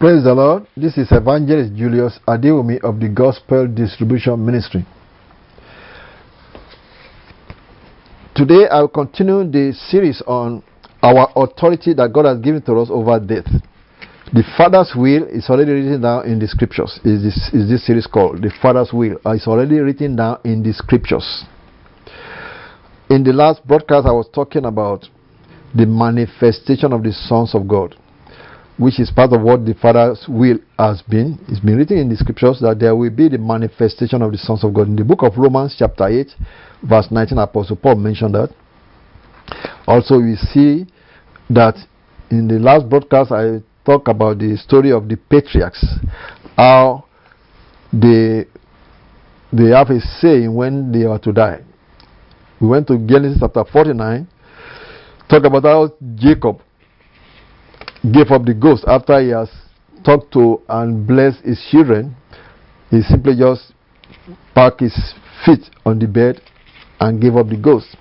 Praise the Lord. This is Evangelist Julius Adewumi of the Gospel Distribution Ministry. Today I will continue the series on our authority that God has given to us over death. The Father's will is already written down in the scriptures. Is this is this series called the Father's will? Uh, it's already written down in the scriptures. In the last broadcast, I was talking about the manifestation of the sons of God, which is part of what the Father's will has been. It's been written in the scriptures that there will be the manifestation of the sons of God. In the book of Romans, chapter 8, verse 19, Apostle Paul mentioned that. Also, we see that in the last broadcast, I talked about the story of the patriarchs, how they they have a saying when they are to die. We went to Genesis chapter 49, talk about how Jacob gave up the ghost after he has talked to and blessed his children. He simply just packed his feet on the bed and gave up the ghost.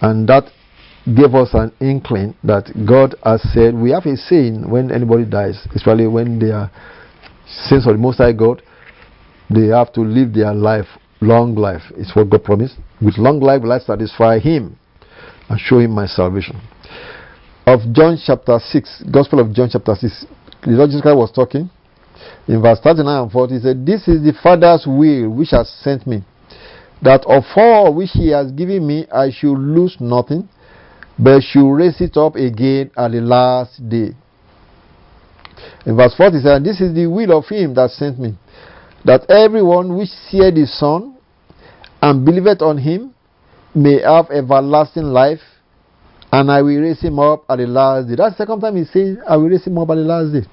And that gave us an inkling that God has said we have a saying when anybody dies, especially when they are saints of the Most High God, they have to live their life long life. It's what God promised. With long life will I satisfy him and show him my salvation. Of John chapter 6, Gospel of John chapter 6, the Lord Jesus Christ was talking. In verse 39 and 40, he said, This is the Father's will which has sent me, that of all which he has given me I should lose nothing, but should raise it up again at the last day. In verse 40, he said, This is the will of him that sent me, that everyone which seeth the Son and believeth on him may have everlasting life, and I will raise him up at the last day. That's the second time he said, I will raise him up at the last day.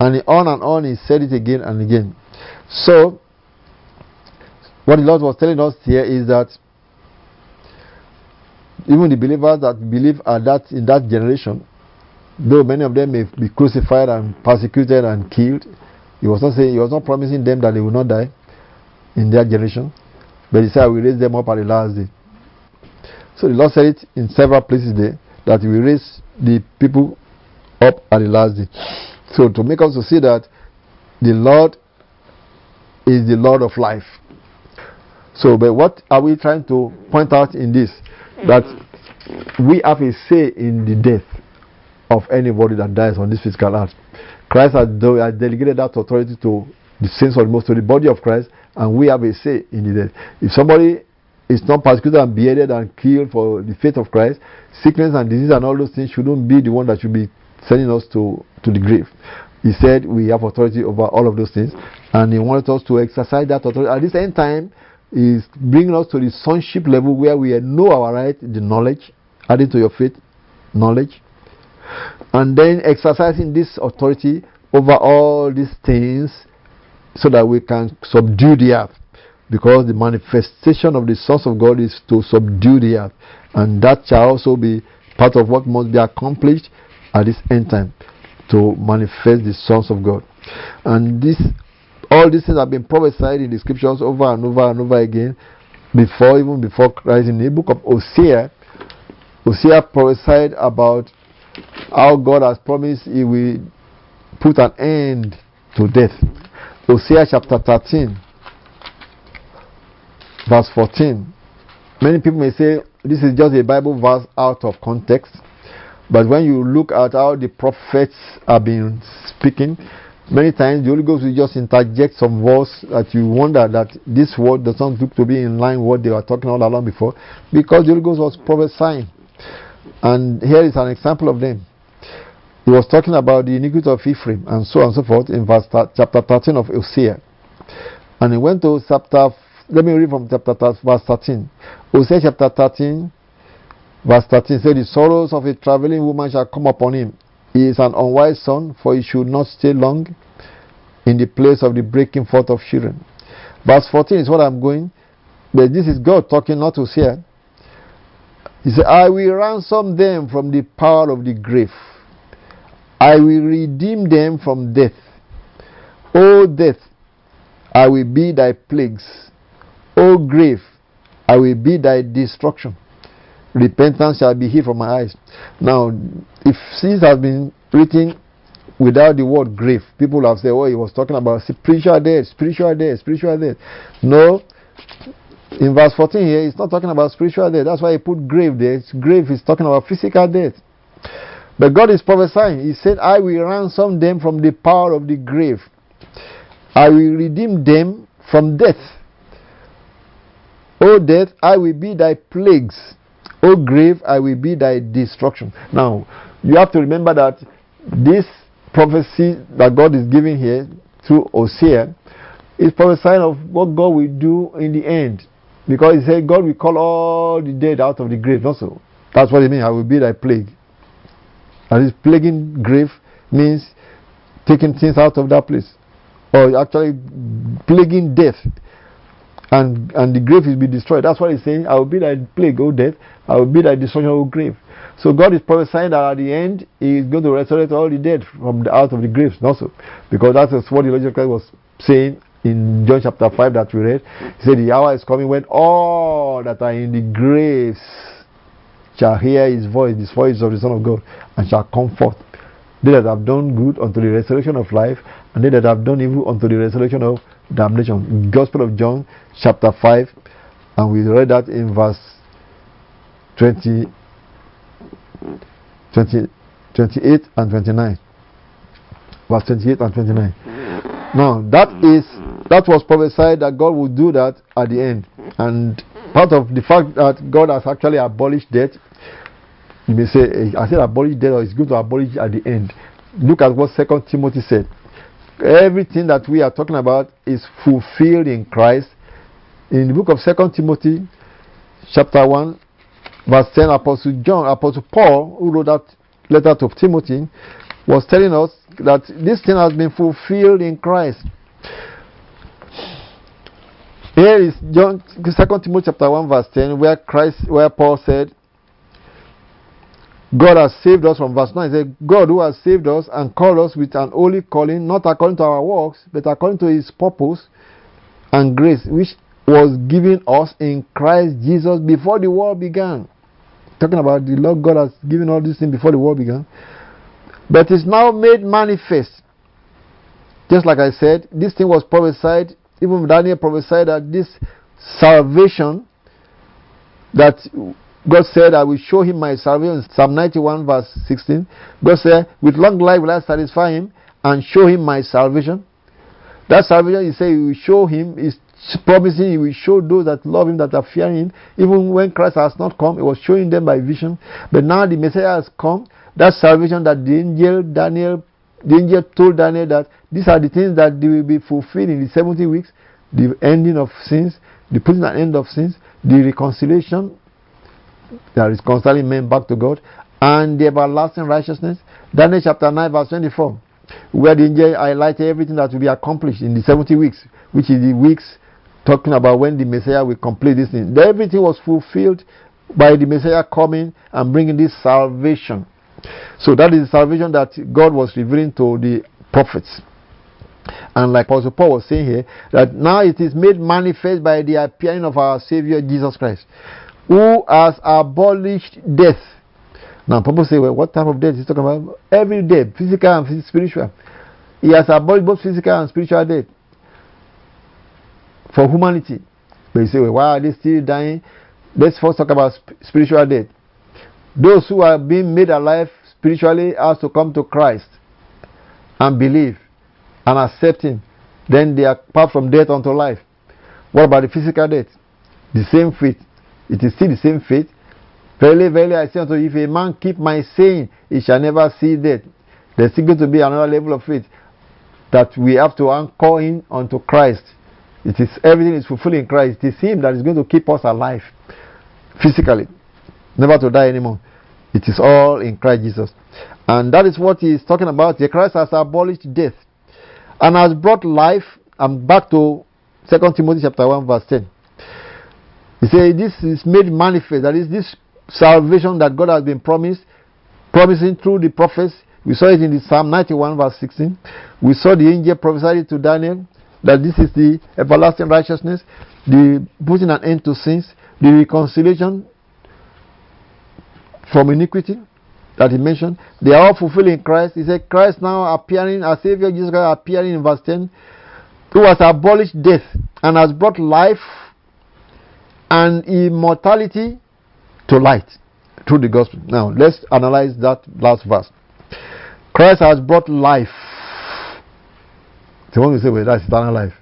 And on and on he said it again and again. So, what the Lord was telling us here is that even the believers that believe at that in that generation, though many of them may be crucified and persecuted and killed, he was not saying he was not promising them that they will not die in their generation, but he said, I will raise them up at the last day. So the Lord said it in several places there that he will raise the people up at the last day. So to make us to see that the Lord is the Lord of life. So, but what are we trying to point out in this? That we have a say in the death of anybody that dies on this physical earth. Christ has, delegated that authority to the saints of the most to the body of Christ, and we have a say in the death. If somebody is not persecuted and beheaded and killed for the faith of Christ, sickness and disease and all those things shouldn't be the one that should be sending us to, to the grave. He said we have authority over all of those things, and he wanted us to exercise that authority. At the same time, he's bringing us to the sonship level where we know our right, the knowledge, adding to your faith, knowledge, and then exercising this authority over all these things so that we can subdue the earth. Because the manifestation of the source of God is to subdue the earth. And that shall also be part of what must be accomplished at this end time to manifest the sons of God. And this all these things have been prophesied in the scriptures over and over and over again before even before Christ in the book of Hosea. Hosea prophesied about how God has promised he will put an end to death. Hosea chapter 13, verse 14. Many people may say this is just a Bible verse out of context, but when you look at how the prophets have been speaking, many times the Holy Ghost will just interject some words that you wonder that this word does not look to be in line with what they were talking all along before, because the Holy Ghost was prophesying. And here is an example of them. He was talking about the iniquity of Ephraim and so on and so forth in verse chapter 13 of Hosea. And he went to chapter, let me read from chapter verse 13. Hosea chapter 13, verse 13 said, The sorrows of a traveling woman shall come upon him. He is an unwise son, for he should not stay long in the place of the breaking forth of children. Verse 14 is what I'm going, but this is God talking, not to Hosea. He said, I will ransom them from the power of the grave. I will redeem them from death. O death, I will be thy plagues. Oh, o grave, I will be thy destruction. Repentance shall be hid from my eyes. Now, if sins have been written without the word grave. People have said, oh, he was talking about spiritual death, spiritual death, spiritual death. No. In verse 14 here, he's not talking about spiritual death. That's why he put grave there. It's grave is talking about physical death. But God is prophesying. He said, I will ransom them from the power of the grave. I will redeem them from death. O death, I will be thy plagues. O grave, I will be thy destruction. Now, you have to remember that this prophecy that God is giving here through Hosea is prophesying of what God will do in the end. Because he said, God will call all the dead out of the grave. Also, that's what it means. I will be thy plague. And this plaguing grave means taking things out of that place. Or actually plaguing death. And and the grave will be destroyed. That's what he's saying. I will be thy plague, O death. I will be thy destruction, O grave. So God is prophesying that at the end He is going to resurrect all the dead from the, out of the graves also. Because that is what the Lord Jesus Christ was saying in John chapter 5 that we read. He said, The hour is coming when all that are in the graves shall hear his voice, the voice of the Son of God, and shall come forth. They that have done good unto the resurrection of life, and they that have done evil unto the resurrection of damnation. Gospel of John, chapter 5, and we read that in verse 20, 20 28 and 29. Verse 28 and 29. Now, that is that was prophesied that God would do that at the end. And part of the fact that God has actually abolished death, you may say, eh, I said abolish death, or it's going to abolish at the end. Look at what Second Timothy said. Everything that we are talking about is fulfilled in Christ. In the book of Second Timothy, chapter 1, verse 10, Apostle John, Apostle Paul, who wrote that letter to Timothy, was telling us that this thing has been fulfilled in Christ. Here is John, 2 Timothy chapter 1 verse 10, where Christ, where Paul said, God has saved us from verse 9. He said, God who has saved us and called us with an holy calling, not according to our works, but according to his purpose and grace, which was given us in Christ Jesus before the world began. Talking about the Lord God has given all these things before the world began. But it's now made manifest. Just like I said, this thing was prophesied even Daniel prophesied that this salvation that God said, I will show him my salvation. Psalm 91, verse 16. God said, With long life will I satisfy him and show him my salvation. That salvation, he said, He will show him, is promising He will show those that love Him, that are fearing Him. Even when Christ has not come, He was showing them by vision. But now the Messiah has come. That salvation that the angel Daniel the angel told Daniel that these are the things that they will be fulfilled in the 70 weeks the ending of sins, the putting an end of sins, the reconciliation that is reconciling men back to God, and the everlasting righteousness. Daniel chapter 9, verse 24, where the angel highlighted everything that will be accomplished in the 70 weeks, which is the weeks talking about when the Messiah will complete this thing. Everything was fulfilled by the Messiah coming and bringing this salvation. So that is the salvation that God was revealing to the prophets. And like Apostle Paul was saying here, that now it is made manifest by the appearing of our Savior Jesus Christ, who has abolished death. Now, people say, well, what type of death is he talking about? Every death, physical and spiritual. He has abolished both physical and spiritual death for humanity. But you say, well, why are they still dying? Let's first talk about spiritual death. Those who are being made alive spiritually has to come to Christ and believe and accept Him. Then they are passed from death unto life. What about the physical death? The same faith. It is still the same faith. Verily, verily, I say unto you, if a man keep my saying, he shall never see death. There's still going to be another level of faith that we have to anchor in unto Christ. It is everything is fulfilled in Christ. It is Him that is going to keep us alive physically, never to die anymore. It is all in Christ Jesus. And that is what he is talking about. The Christ has abolished death and has brought life. I'm back to 2 Timothy chapter 1, verse 10. He said, This is made manifest. That is this salvation that God has been promised, promising through the prophets. We saw it in the Psalm 91, verse 16. We saw the angel prophesied to Daniel that this is the everlasting righteousness, the putting an end to sins, the reconciliation from iniquity, that he mentioned, they are all fulfilling Christ. He said, Christ now appearing, our Savior Jesus Christ appearing in verse 10, who has abolished death and has brought life and immortality to light through the gospel. Now, let's analyze that last verse. Christ has brought life. So when we say, well, that's eternal life.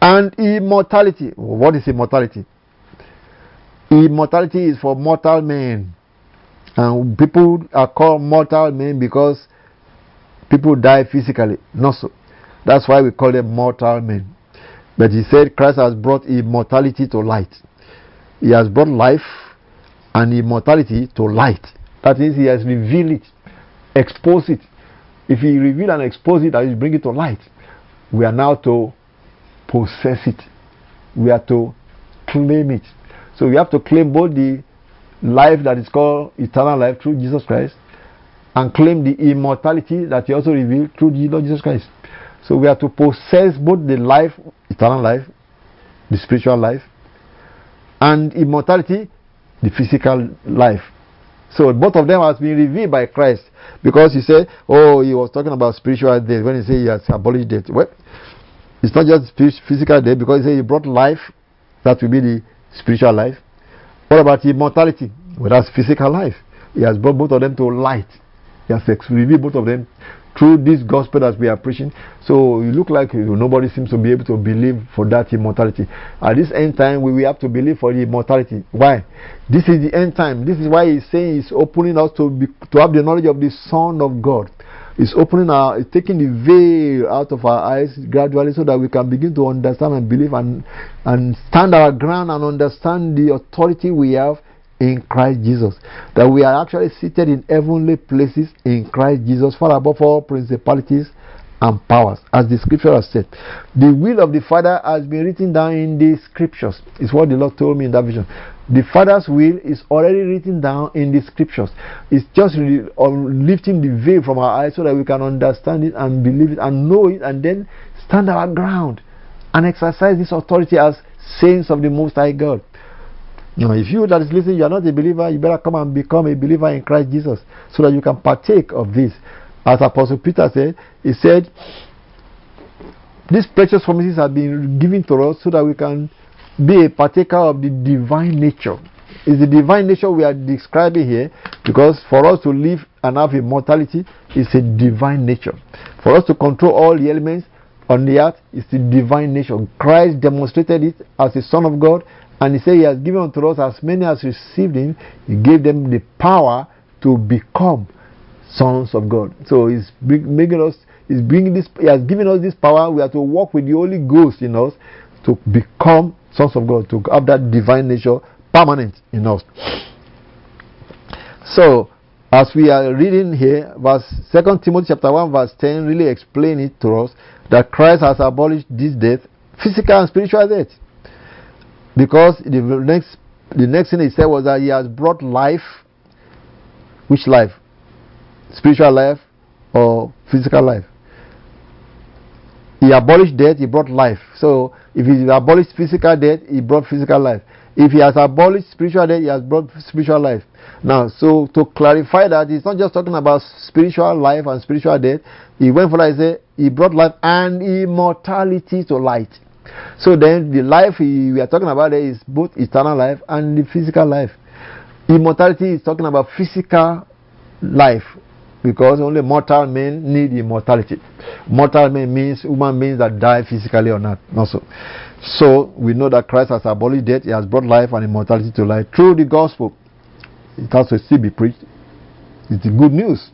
And immortality. What is immortality? Immortality is for mortal men. And people are called mortal men because people die physically. Not so. That's why we call them mortal men. But he said Christ has brought immortality to light. He has brought life and immortality to light. That means he has revealed it, exposed it. If he reveal and expose it, that is bring it to light. We are now to possess it. We are to claim it. So we have to claim both the life that is called eternal life through Jesus Christ and claim the immortality that he also revealed through the Lord Jesus Christ. So we are to possess both the life, eternal life, the spiritual life, and immortality, the physical life. So both of them has been revealed by Christ because he said, oh, he was talking about spiritual death when he said he has abolished death. Well, it's not just physical death because he said he brought life, that will be the spiritual life. What about immortality? Well, that's physical life. He has brought both of them to light. He has revealed both of them through this gospel that we are preaching. So you look like nobody seems to be able to believe for that immortality. At this end time, we will have to believe for the immortality. Why? This is the end time. This is why he's saying he's opening us to be, to have the knowledge of the Son of God. He's opening our, he's taking the veil out of our eyes gradually so that we can begin to understand and believe and, and stand our ground and understand the authority we have in Christ Jesus. That we are actually seated in heavenly places in Christ Jesus, far above all principalities and powers, as the scripture has said. The will of the Father has been written down in the scriptures, is what the Lord told me in that vision. The Father's will is already written down in the scriptures. It's just really, um, lifting the veil from our eyes so that we can understand it and believe it and know it and then stand our ground and exercise this authority as saints of the Most High God. Now, if you that is listening, you are not a believer, you better come and become a believer in Christ Jesus so that you can partake of this. As Apostle Peter said, he said, These precious promises have been given to us so that we can be a partaker of the divine nature. It's the divine nature we are describing here because for us to live and have immortality is a divine nature. For us to control all the elements on the earth is the divine nature. Christ demonstrated it as the Son of God and he said, He has given unto us as many as received Him, He gave them the power to become sons of God. So He's making us, He's bringing this, He has given us this power. We are to walk with the Holy Ghost in us to become sons of God, to have that divine nature permanent in us. So, as we are reading here, verse 2 Timothy chapter 1, verse 10 really explain it to us that Christ has abolished this death, physical and spiritual death. Because the next, the next thing he said was that he has brought life. Which life? Spiritual life or physical life? He abolished death, he brought life. So if he abolished physical death, he brought physical life. If he has abolished spiritual death, he has brought spiritual life. Now, so to clarify that, he's not just talking about spiritual life and spiritual death. He went for and said he brought life and immortality to light. So then the life we are talking about there is both eternal life and the physical life. Immortality is talking about physical life because only mortal men need immortality. Mortal men means human beings that die physically or not. Not so. So we know that Christ has abolished death, he has brought life and immortality to life through the gospel. It has to still be preached. It's the good news.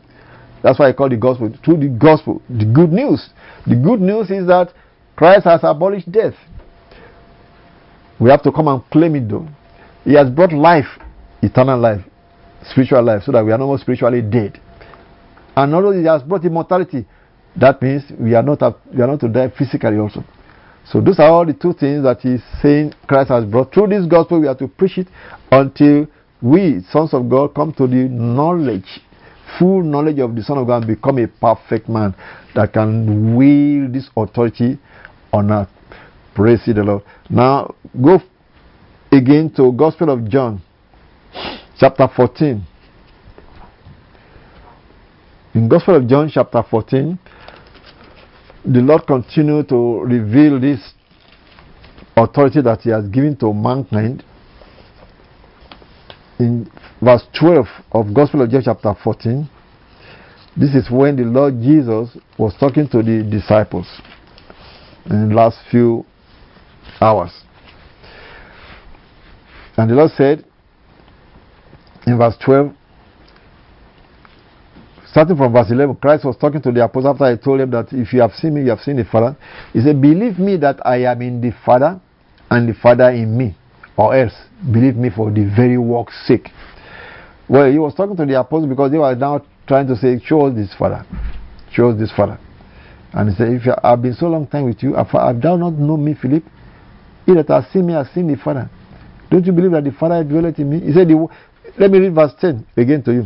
That's why I call the gospel through the gospel. The good news. The good news is that Christ has abolished death. We have to come and claim it though. He has brought life, eternal life, spiritual life, so that we are no more spiritually dead. And although He has brought immortality, that means we are not, we are not to die physically also. So those are all the two things that He's saying Christ has brought. Through this gospel, we have to preach it until we, sons of God, come to the knowledge, full knowledge of the Son of God and become a perfect man that can wield this authority on earth. Praise the Lord. Now go again to Gospel of John, chapter 14. In Gospel of John chapter 14, the Lord continued to reveal this authority that He has given to mankind. In verse 12 of Gospel of John chapter 14, this is when the Lord Jesus was talking to the disciples in the last few hours. And the Lord said in verse 12, starting from verse 11, Christ was talking to the apostles after he told them that if you have seen me, you have seen the Father. He said, Believe me that I am in the Father and the Father in me, or else believe me for the very work's sake. Well, he was talking to the apostles because they were now trying to say, Show us this Father. Show us this Father. And he said, If I have been so long time with you, have thou not known me, Philip? He that has seen me has seen the Father. Don't you believe that the Father dwelleth in me? He said, Let me read verse 10 again to you.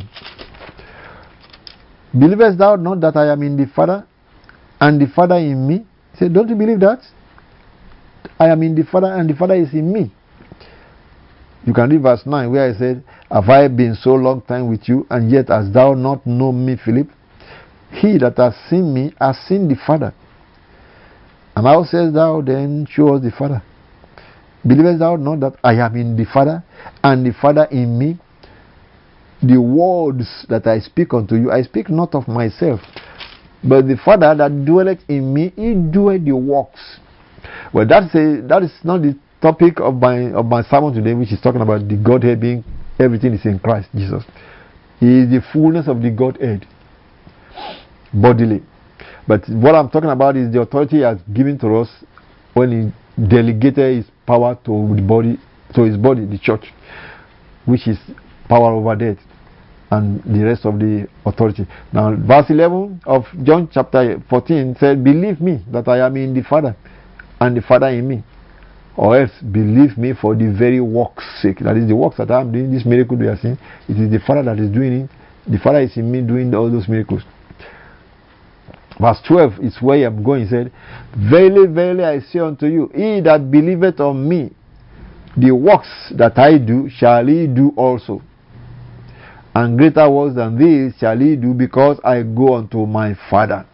Believest thou not that I am in the Father and the Father in me? He said, Don't you believe that? I am in the Father and the Father is in me. You can read verse 9 where I said, Have I been so long time with you, and yet hast thou not known me, Philip? He that has seen me has seen the Father. And how says thou then, Show us the Father? Believest thou not that I am in the Father, and the Father in me? The words that I speak unto you, I speak not of myself, but the Father that dwelleth in me, he doeth the works. Well, that's a, that is not the topic of my of my sermon today, which is talking about the Godhead being everything is in Christ Jesus. He is the fullness of the Godhead bodily. But what I'm talking about is the authority he has given to us when he delegated his power to the body, to his body, the church, which is power over death and the rest of the authority. Now, verse 11 of John chapter 14 said, Believe me that I am in the Father and the Father in me or else believe me for the very work's sake. That is the works that I am doing, this miracle we are seeing. It is the Father that is doing it. The Father is in me doing all those miracles. Verse 12 is where I'm going. He said, Verily, verily, I say unto you, he that believeth on me, the works that I do shall he do also. And greater works than these shall he do, because I go unto my Father.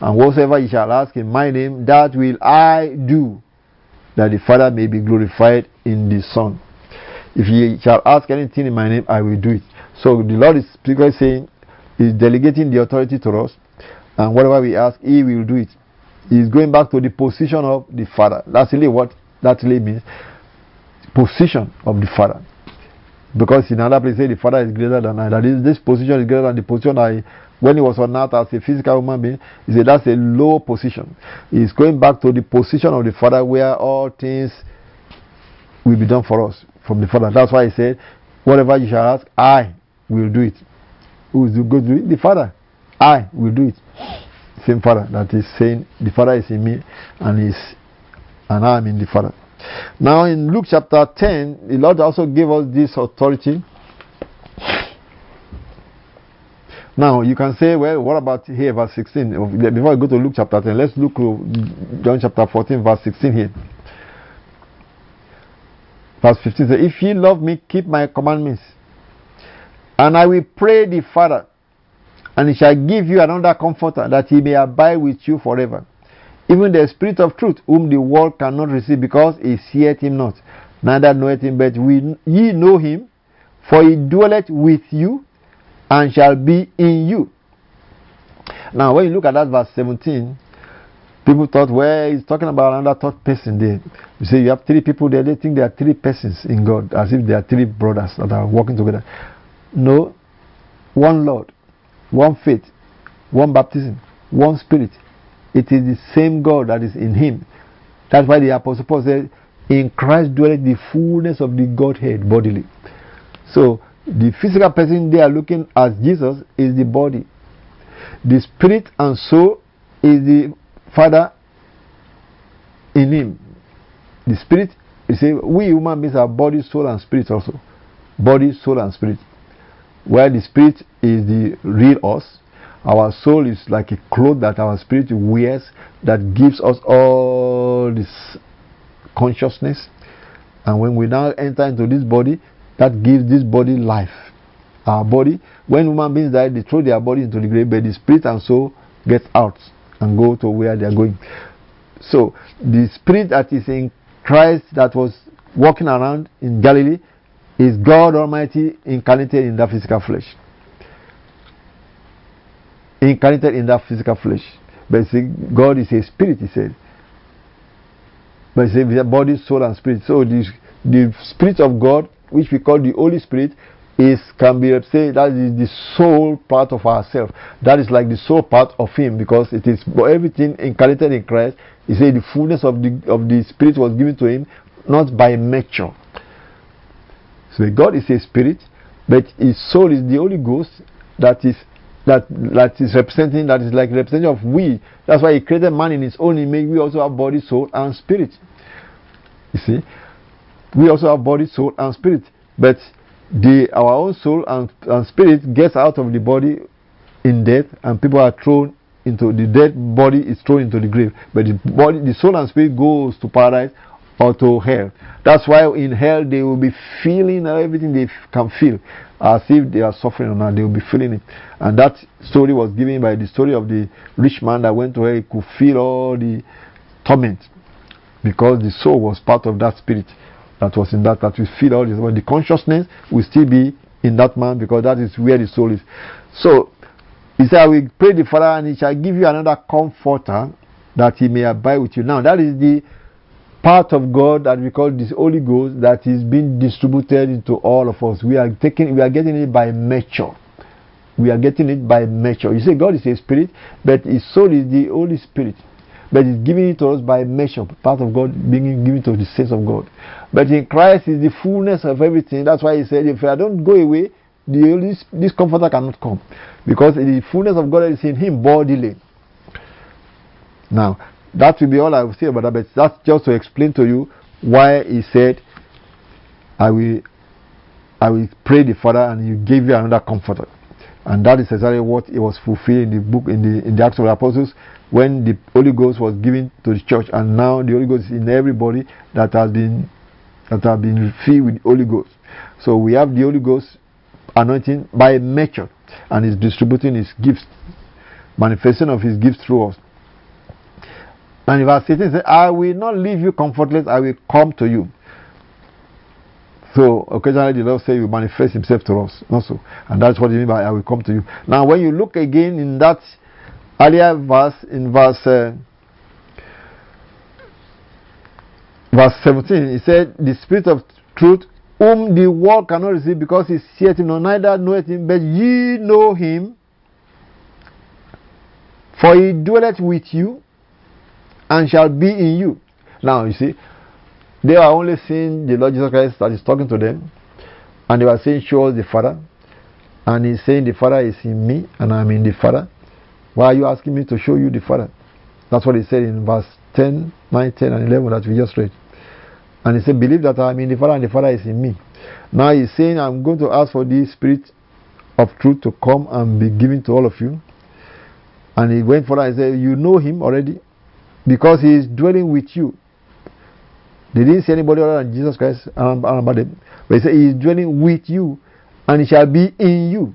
And whatsoever ye shall ask in my name, that will I do, that the Father may be glorified in the Son. If ye shall ask anything in my name, I will do it. So the Lord is basically saying, He's delegating the authority to us, and whatever we ask, He will do it. He's going back to the position of the Father. That's really what that really means. Position of the Father. Because in another place, the Father is greater than I. That is, this position is greater than the position I when he was on earth as a physical human being, he said that's a low position. He's going back to the position of the Father where all things will be done for us from the Father. That's why he said, Whatever you shall ask, I will do it. Who is going to do it? The Father. I will do it. Same Father that is saying, The Father is in me and is and I am in the Father. Now in Luke chapter 10, the Lord also gave us this authority Now you can say, well, what about here, verse 16? Before I go to Luke chapter 10, let's look John chapter 14, verse 16 here. Verse 15 says, If ye love me, keep my commandments. And I will pray the Father, and he shall give you another comforter, that he may abide with you forever. Even the Spirit of truth, whom the world cannot receive, because it seeth him not, neither knoweth him, but we, ye know him, for he dwelleth with you and shall be in you. Now, when you look at that verse 17, people thought, well, he's talking about another third person there. You say you have three people there, they think there are three persons in God, as if there are three brothers that are working together. No, one Lord, one faith, one baptism, one spirit. It is the same God that is in him. That's why the Apostle Paul said, In Christ dwelleth the fullness of the Godhead bodily. So the physical person they are looking at Jesus is the body. The spirit and soul is the Father in him. The spirit, you see, we human beings are body, soul, and spirit also. Body, soul, and spirit. Where the spirit is the real us, our soul is like a cloth that our spirit wears that gives us all this consciousness. And when we now enter into this body, that gives this body life. our body. When human beings die, they throw their body into the grave, but the spirit and soul get out and go to where they are going. So the spirit that is in Christ that was walking around in Galilee is God Almighty incarnated in that physical flesh. Incarnated in that physical flesh. But see, God is a spirit, he said. But he said body, soul, and spirit. So the, the spirit of God, which we call the Holy Spirit, is can be said that is the soul part of ourselves. That is like the soul part of Him because it is everything incarnated in Christ. He said the fullness of the of the Spirit was given to Him, not by nature. So God is a spirit, but His soul is the Holy Ghost that is that that is representing that is like representing of we. That's why He created man in His own image. We also have body, soul, and spirit. You see, we also have body, soul, and spirit, but the our own soul and, and spirit gets out of the body in death, and people are thrown into the dead body is thrown into the grave, but the body, the soul and spirit goes to paradise or to hell. That's why in hell they will be feeling everything they can feel as if they are suffering or not. They will be feeling it. And that story was given by the story of the rich man that went to hell. He could feel all the torment because the soul was part of that spirit that was in that that will feel all this. But the consciousness will still be in that man because that is where the soul is. So he said, I will pray the Father and he shall give you another comforter that he may abide with you. Now that is the part of God that we call this Holy Ghost that is being distributed into all of us. We are taking we are getting it by nature. We are getting it by nature. You say God is a spirit, but his soul is the Holy Spirit. But he's giving it to us by measure, part of God being given to the saints of God. But in Christ is the fullness of everything. That's why he said, if I don't go away, the Holy, this comforter cannot come. Because the fullness of God is in him bodily. Now, that will be all I will say about that, but that's just to explain to you why he said, I will I will pray the Father and he gave you another comforter. And that is exactly what it was fulfilled in the book in the in the Acts of the Apostles when the Holy Ghost was given to the church and now the Holy Ghost is in everybody that has been that have been filled with the Holy Ghost. So we have the Holy Ghost anointing by nature and is distributing his gifts, manifestation of his gifts through us. And in verse 18 says, I will not leave you comfortless, I will come to you. So occasionally the Lord says, He will manifest Himself to us also. And that's what He means by I will come to you. Now, when you look again in that earlier verse, in verse uh, verse 17, He said, The Spirit of truth, whom the world cannot receive because He seeth Him, no, neither knoweth Him, but ye know Him. For He dwelleth with you and shall be in you. Now, you see, they are only seeing the Lord Jesus Christ that is talking to them, and they were saying, Show us the Father. And he's saying, The Father is in me, and I'm in the Father. Why are you asking me to show you the Father? That's what he said in verse 10, 9, 10, and 11 that we just read. And he said, Believe that I'm in the Father, and the Father is in me. Now he's saying, I'm going to ask for the Spirit of truth to come and be given to all of you. And he went further and said, You know him already, because he is dwelling with you. They didn't see anybody other than Jesus Christ about them. But he said, He is dwelling with you, and he shall be in you.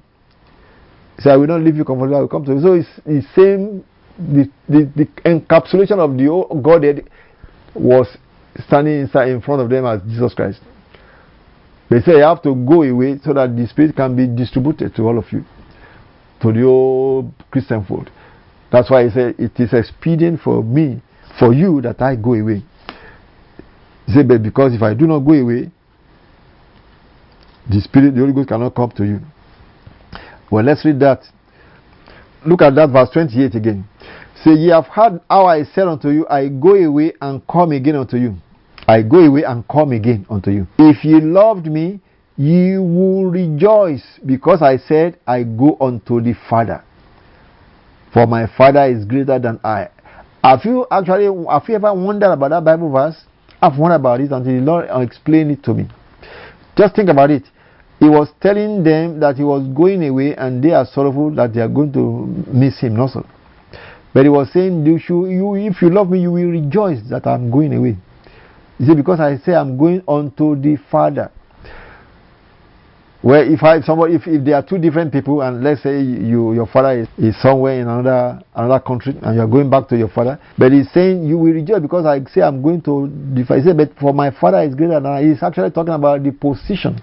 Said, I will not leave you comfortably, I will come to you. So it's, it's saying the, the, the encapsulation of the Godhead was standing inside in front of them as Jesus Christ. They say you have to go away so that the Spirit can be distributed to all of you, to the whole Christian fold. That's why he said, It is expedient for me, for you, that I go away. He said, But because if I do not go away, the Spirit, the Holy Ghost cannot come to you. Well, let's read that. Look at that verse 28 again. Say, Ye have heard how I said unto you, I go away and come again unto you. I go away and come again unto you. If ye loved me, ye will rejoice, because I said, I go unto the Father. For my Father is greater than I. Have you actually, have you ever wondered about that Bible verse? I've wondered about it until the Lord explained it to me. Just think about it. He was telling them that he was going away and they are sorrowful that they are going to miss him also. But he was saying, you should, you, if you love me, you will rejoice that I'm going away. He said, because I say I'm going unto the Father. Where if I somebody if, if there are two different people and let's say you your father is, is somewhere in another another country and you are going back to your father, but he's saying you will rejoice because I say I'm going to the he said, but for my father is greater than I. He's actually talking about the position.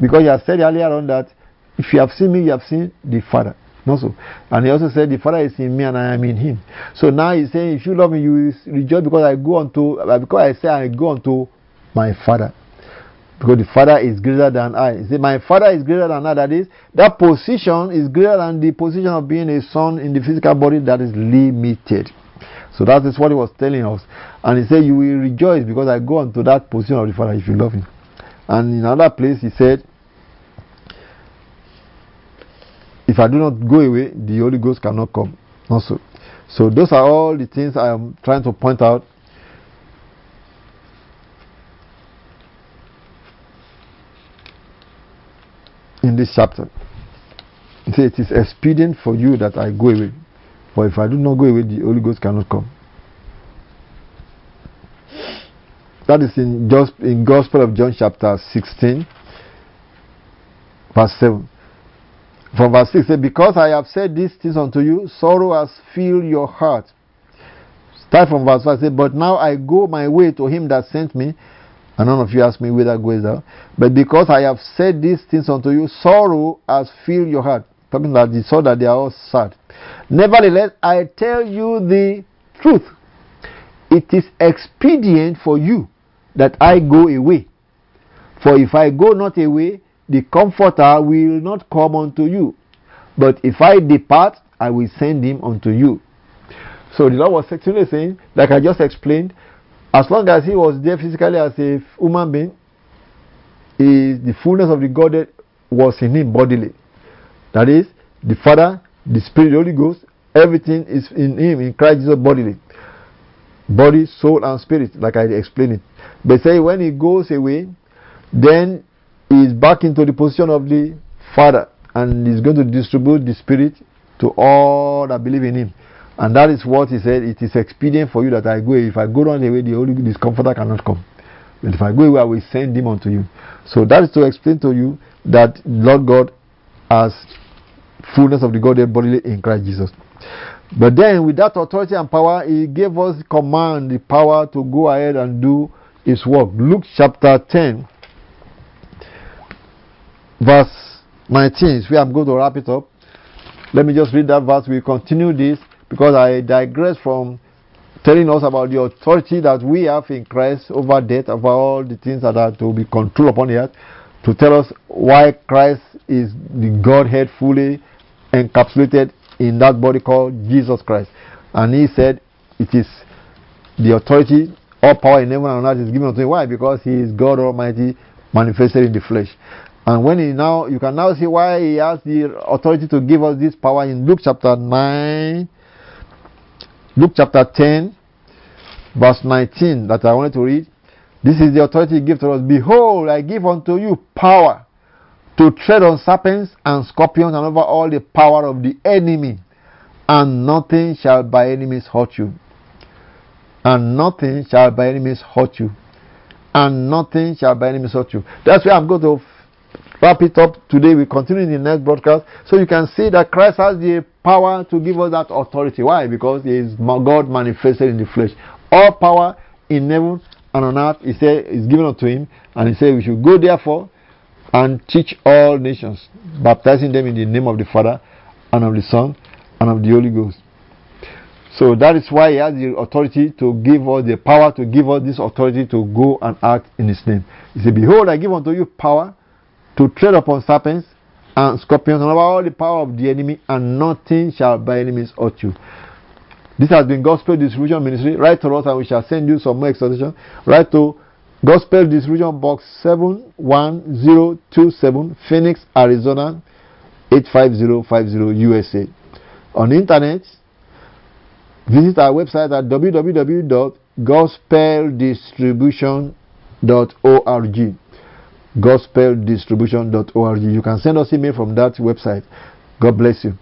Because he has said earlier on that if you have seen me, you have seen the Father. Also, and he also said, The Father is in me and I am in him. So now he's saying, If you love me, you will rejoice because I go unto because I say I go unto my Father. Because the Father is greater than I. He said, My Father is greater than I. That is, that position is greater than the position of being a son in the physical body that is limited. So that is what he was telling us. And he said, You will rejoice because I go unto that position of the Father if you love him. And in another place, he said, If I do not go away, the Holy Ghost cannot come. Also. So those are all the things I am trying to point out. This chapter. See, it is expedient for you that I go away. For if I do not go away, the Holy Ghost cannot come. That is in just in Gospel of John chapter 16, verse 7. From verse 6 says, Because I have said these things unto you, sorrow has filled your heart. Start from verse 5 say, But now I go my way to him that sent me, and none of you ask me whither goes thou. But because I have said these things unto you, sorrow has filled your heart. Talking about the sorrow that they are all sad. Nevertheless, I tell you the truth. It is expedient for you that I go away. For if I go not away, the Comforter will not come unto you. But if I depart, I will send him unto you. So the Lord was actually saying, like I just explained, as long as he was there physically as a human being, is the fullness of the Godhead was in him bodily. That is, the Father, the Spirit, the Holy Ghost, everything is in him, in Christ Jesus bodily. Body, soul, and spirit, like I explained it. But say when he goes away, then he is back into the position of the Father and is going to distribute the Spirit to all that believe in Him. And that is what He said. It is expedient for you that I go. If I go on the way, the Holy this Comforter cannot come. But if I go away, I will send Him unto you. So that is to explain to you that Lord God has fullness of the Godhead bodily in Christ Jesus. But then, with that authority and power, He gave us command, the power to go ahead and do His work. Luke chapter 10 verse 19 is where I'm going to wrap it up. Let me just read that verse. We continue this because I digress from telling us about the authority that we have in Christ over death, over all the things that are to be controlled upon earth, to tell us why Christ is the Godhead fully encapsulated in that body called Jesus Christ. And he said it is the authority, all power in heaven and on earth is given unto him. Why? Because he is God Almighty manifested in the flesh. And when he now, you can now see why he has the authority to give us this power in Luke chapter 9, Luke chapter 10, verse 19 that I wanted to read. This is the authority he gives to us. Behold, I give unto you power to tread on serpents and scorpions and over all the power of the enemy, and nothing shall by enemies hurt you. And nothing shall by enemies hurt you. And nothing shall by enemies hurt you. That's where I'm going to wrap it up today. We continue in the next broadcast. So you can see that Christ has the power to give us that authority. Why? Because He is God manifested in the flesh. All power in heaven and on earth, He said, is given unto Him. And He said, we should go therefore and teach all nations, baptizing them in the name of the Father and of the Son and of the Holy Ghost. So that is why he has the authority to give us the power to give us this authority to go and act in his name. He said, Behold, I give unto you power to tread upon serpents and scorpions and all the power of the enemy, and nothing shall by any means hurt you. This has been Gospel Distribution Ministry. Write to us and we shall send you some more exhortation. Write to Gospel Distribution Box 71027, Phoenix, Arizona 85050 USA. On the internet, visit our website at www.gospeldistribution.org gospeldistribution.org. You can send us email from that website. God bless you.